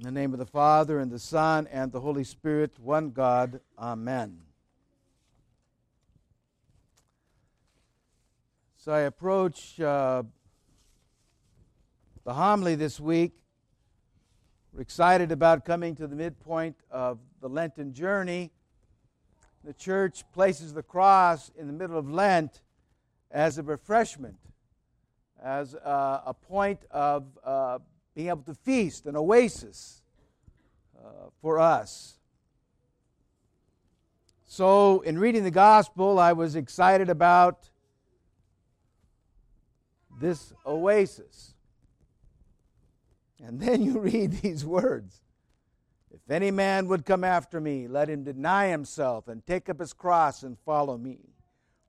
In the name of the Father, and the Son, and the Holy Spirit, one God. Amen. So I approach uh, the homily this week. We're excited about coming to the midpoint of the Lenten journey. The church places the cross in the middle of Lent as a refreshment, as a, a point of uh, being able to feast, an oasis uh, for us. So, in reading the gospel, I was excited about this oasis. And then you read these words If any man would come after me, let him deny himself and take up his cross and follow me.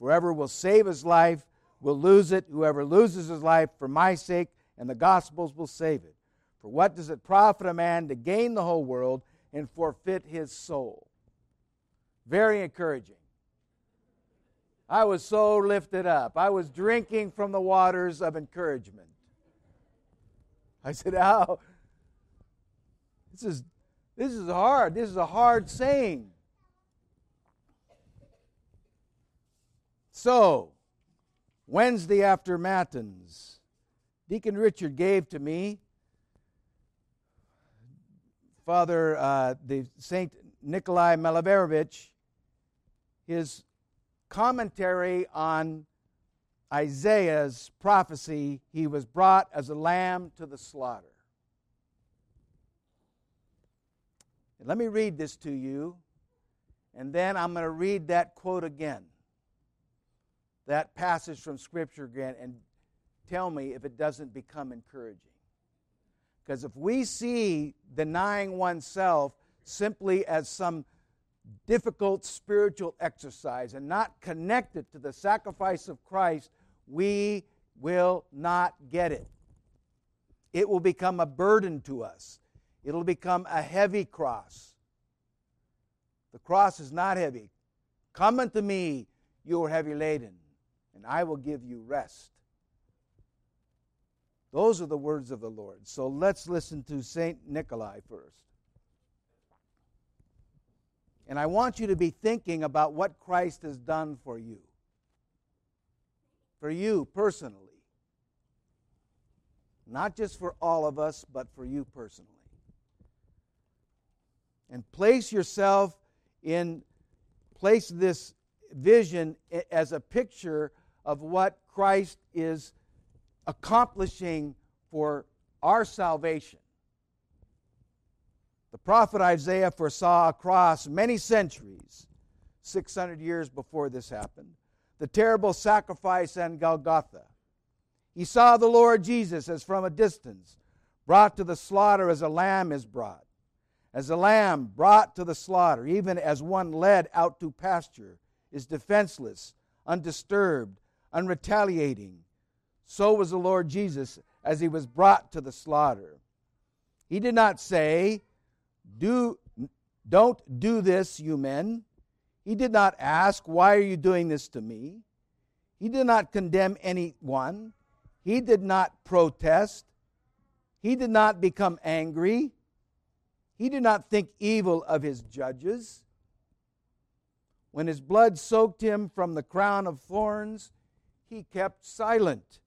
Whoever will save his life will lose it. Whoever loses his life for my sake and the gospel's will save it. For what does it profit a man to gain the whole world and forfeit his soul? Very encouraging. I was so lifted up. I was drinking from the waters of encouragement. I said, "How? This is this is hard. This is a hard saying." So, Wednesday after Matins, Deacon Richard gave to me Father uh, the Saint Nikolai Velimirovich his commentary on Isaiah's prophecy. He was brought as a lamb to the slaughter. Let me read this to you, and then I'm going to read that quote again, that passage from Scripture again, and tell me if it doesn't become encouraging. Because if we see denying oneself simply as some difficult spiritual exercise and not connected to the sacrifice of Christ, we will not get it. It will become a burden to us, it'll become a heavy cross. The cross is not heavy. Come unto me, you are heavy laden, and I will give you rest. Those are the words of the Lord. So let's listen to St. Nikolai first. And I want you to be thinking about what Christ has done for you. For you personally. Not just for all of us, but for you personally. And place yourself in, place this vision as a picture of what Christ is accomplishing for our salvation. The prophet Isaiah foresaw across many centuries, 600 years before this happened, the terrible sacrifice on Golgotha. He saw the Lord Jesus as from a distance, brought to the slaughter as a lamb is brought, as a lamb brought to the slaughter, even as one led out to pasture, is defenseless, undisturbed, unretaliating so was the Lord Jesus as he was brought to the slaughter. He did not say, do, Don't do this, you men. He did not ask, Why are you doing this to me? He did not condemn anyone. He did not protest. He did not become angry. He did not think evil of his judges. When his blood soaked him from the crown of thorns, he kept silent.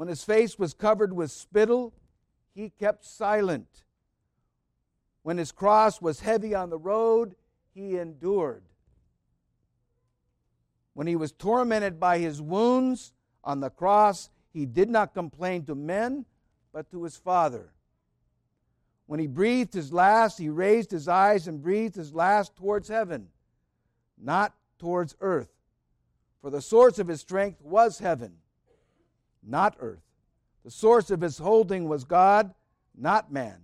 When his face was covered with spittle, he kept silent. When his cross was heavy on the road, he endured. When he was tormented by his wounds on the cross, he did not complain to men, but to his Father. When he breathed his last, he raised his eyes and breathed his last towards heaven, not towards earth. For the source of his strength was heaven not earth. The source of his holding was God, not man.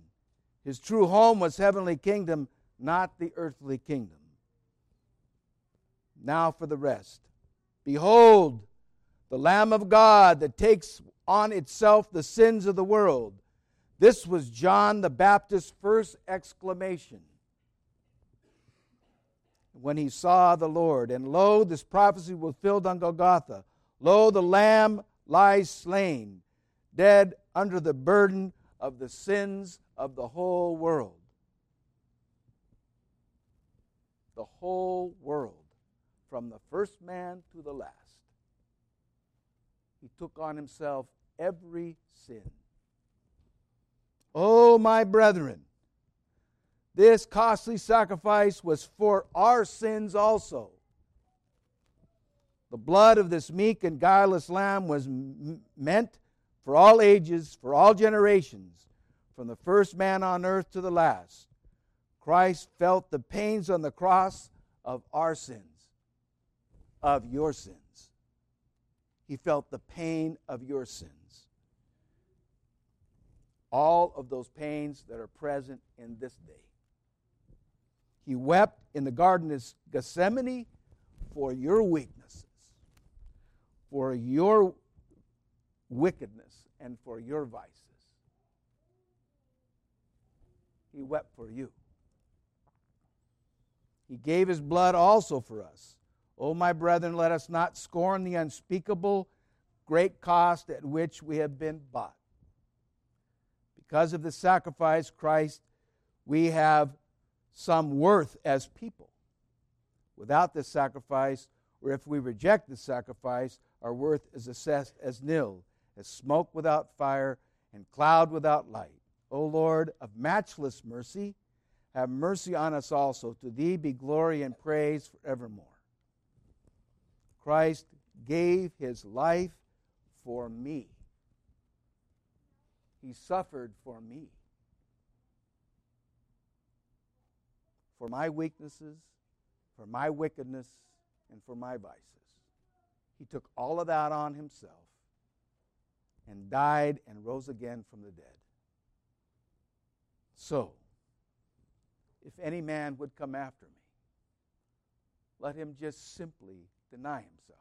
His true home was heavenly kingdom, not the earthly kingdom. Now for the rest. Behold, the Lamb of God that takes on itself the sins of the world. This was John the Baptist's first exclamation when he saw the Lord. And lo, this prophecy was filled on Golgotha. Lo, the Lamb lies slain, dead under the burden of the sins of the whole world. The whole world, from the first man to the last. He took on himself every sin. Oh, my brethren, this costly sacrifice was for our sins also. The blood of this meek and guileless lamb was m- meant for all ages, for all generations, from the first man on earth to the last. Christ felt the pains on the cross of our sins, of your sins. He felt the pain of your sins. All of those pains that are present in this day. He wept in the Garden of Gethsemane for your weaknesses, for your wickedness, and for your vices. He wept for you. He gave his blood also for us. O my brethren, let us not scorn the unspeakable great cost at which we have been bought. Because of the sacrifice Christ, we have some worth as people. Without this sacrifice, or if we reject the sacrifice, our worth is assessed as nil, as smoke without fire and cloud without light. O Lord of matchless mercy, have mercy on us also. To thee be glory and praise forevermore. Christ gave his life for me. He suffered for me. for my weaknesses, for my wickedness, and for my vices. He took all of that on himself and died and rose again from the dead. So, if any man would come after me, let him just simply deny himself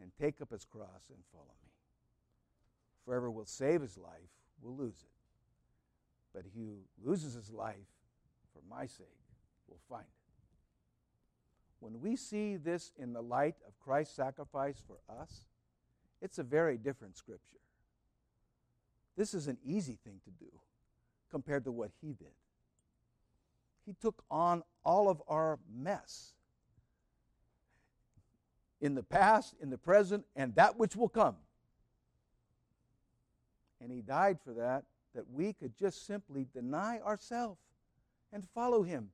and take up his cross and follow me. Whoever will save his life will lose it. But he who loses his life for my sake will find it. When we see this in the light of Christ's sacrifice for us, it's a very different scripture. This is an easy thing to do compared to what he did. He took on all of our mess in the past, in the present, and that which will come. And he died for that, that we could just simply deny ourselves and follow him.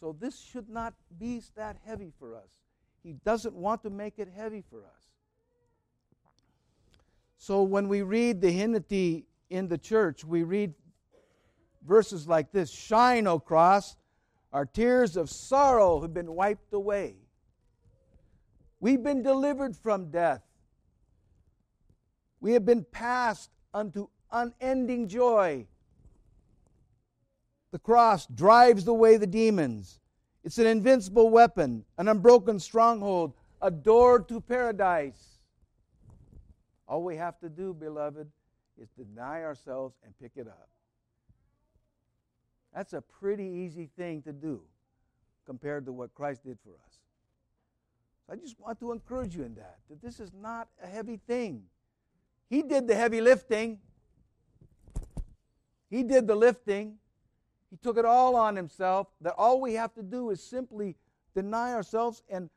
So this should not be that heavy for us. He doesn't want to make it heavy for us. So when we read the hymnody in the church, we read verses like this Shine, O cross, our tears of sorrow have been wiped away. We've been delivered from death. We have been passed unto unending joy. The cross drives away the demons. It's an invincible weapon, an unbroken stronghold, a door to paradise. All we have to do, beloved, is deny ourselves and pick it up. That's a pretty easy thing to do compared to what Christ did for us. I just want to encourage you in that, that this is not a heavy thing. He did the heavy lifting. He did the lifting. He took it all on himself. That all we have to do is simply deny ourselves and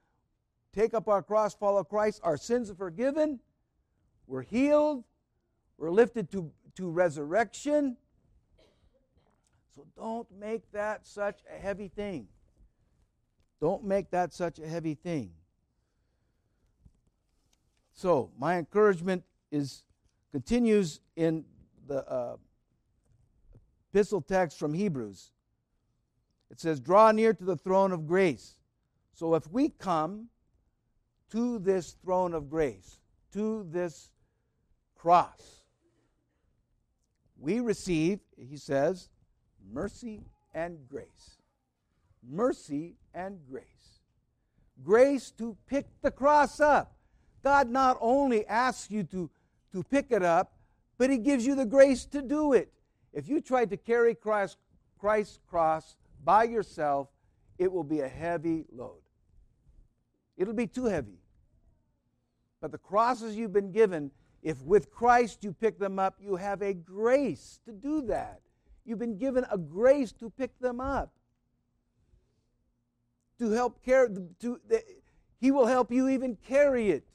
take up our cross, follow Christ. Our sins are forgiven. We're healed. We're lifted to, to resurrection. So don't make that such a heavy thing. Don't make that such a heavy thing. So, my encouragement is continues in the uh, epistle text from Hebrews. It says, Draw near to the throne of grace. So if we come to this throne of grace, to this cross, we receive, he says, mercy and grace. Mercy and grace. Grace to pick the cross up. God not only asks you to, to pick it up, but He gives you the grace to do it. If you try to carry Christ, Christ's cross by yourself, it will be a heavy load. It'll be too heavy. But the crosses you've been given if with Christ you pick them up, you have a grace to do that. You've been given a grace to pick them up. To help carry, to he will help you even carry it.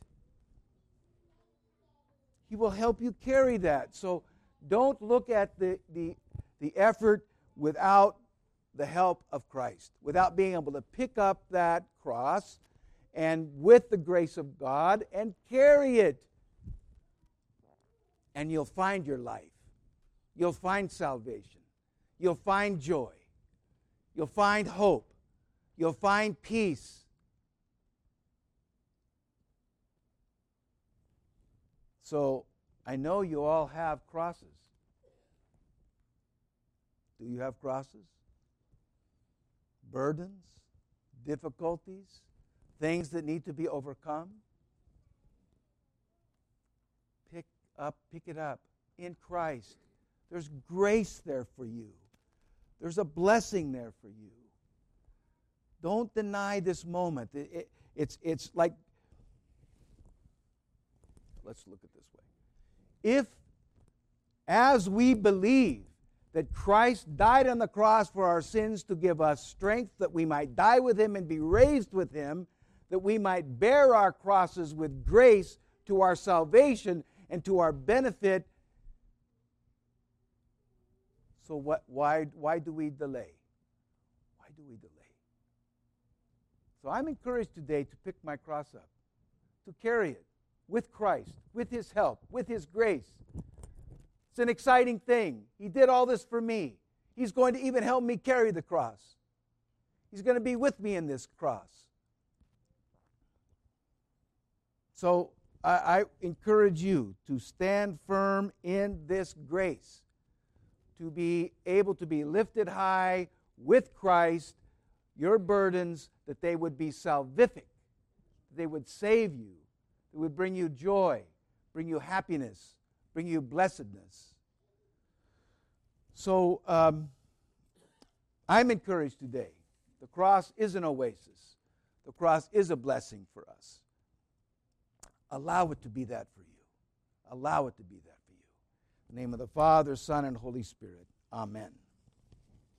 He will help you carry that. So don't look at the, the, the effort without the help of Christ, without being able to pick up that cross and with the grace of God and carry it. And you'll find your life. You'll find salvation. You'll find joy. You'll find hope. You'll find peace. So I know you all have crosses. Do you have crosses? Burdens, difficulties, things that need to be overcome? Pick up, pick it up in Christ. There's grace there for you. There's a blessing there for you. Don't deny this moment. It, it, it's, it's like, let's look at this if, as we believe that Christ died on the cross for our sins to give us strength that we might die with him and be raised with him, that we might bear our crosses with grace to our salvation and to our benefit. So, what, why, why do we delay? Why do we delay? So, I'm encouraged today to pick my cross up, to carry it with Christ, with His help, with His grace. It's an exciting thing. He did all this for me. He's going to even help me carry the cross. He's going to be with me in this cross. So I, I encourage you to stand firm in this grace, to be able to be lifted high with Christ, your burdens, that they would be salvific, they would save you, it would bring you joy, bring you happiness, bring you blessedness. So um, I'm encouraged today. The cross is an oasis, the cross is a blessing for us. Allow it to be that for you. Allow it to be that for you. In the name of the Father, Son, and Holy Spirit. Amen.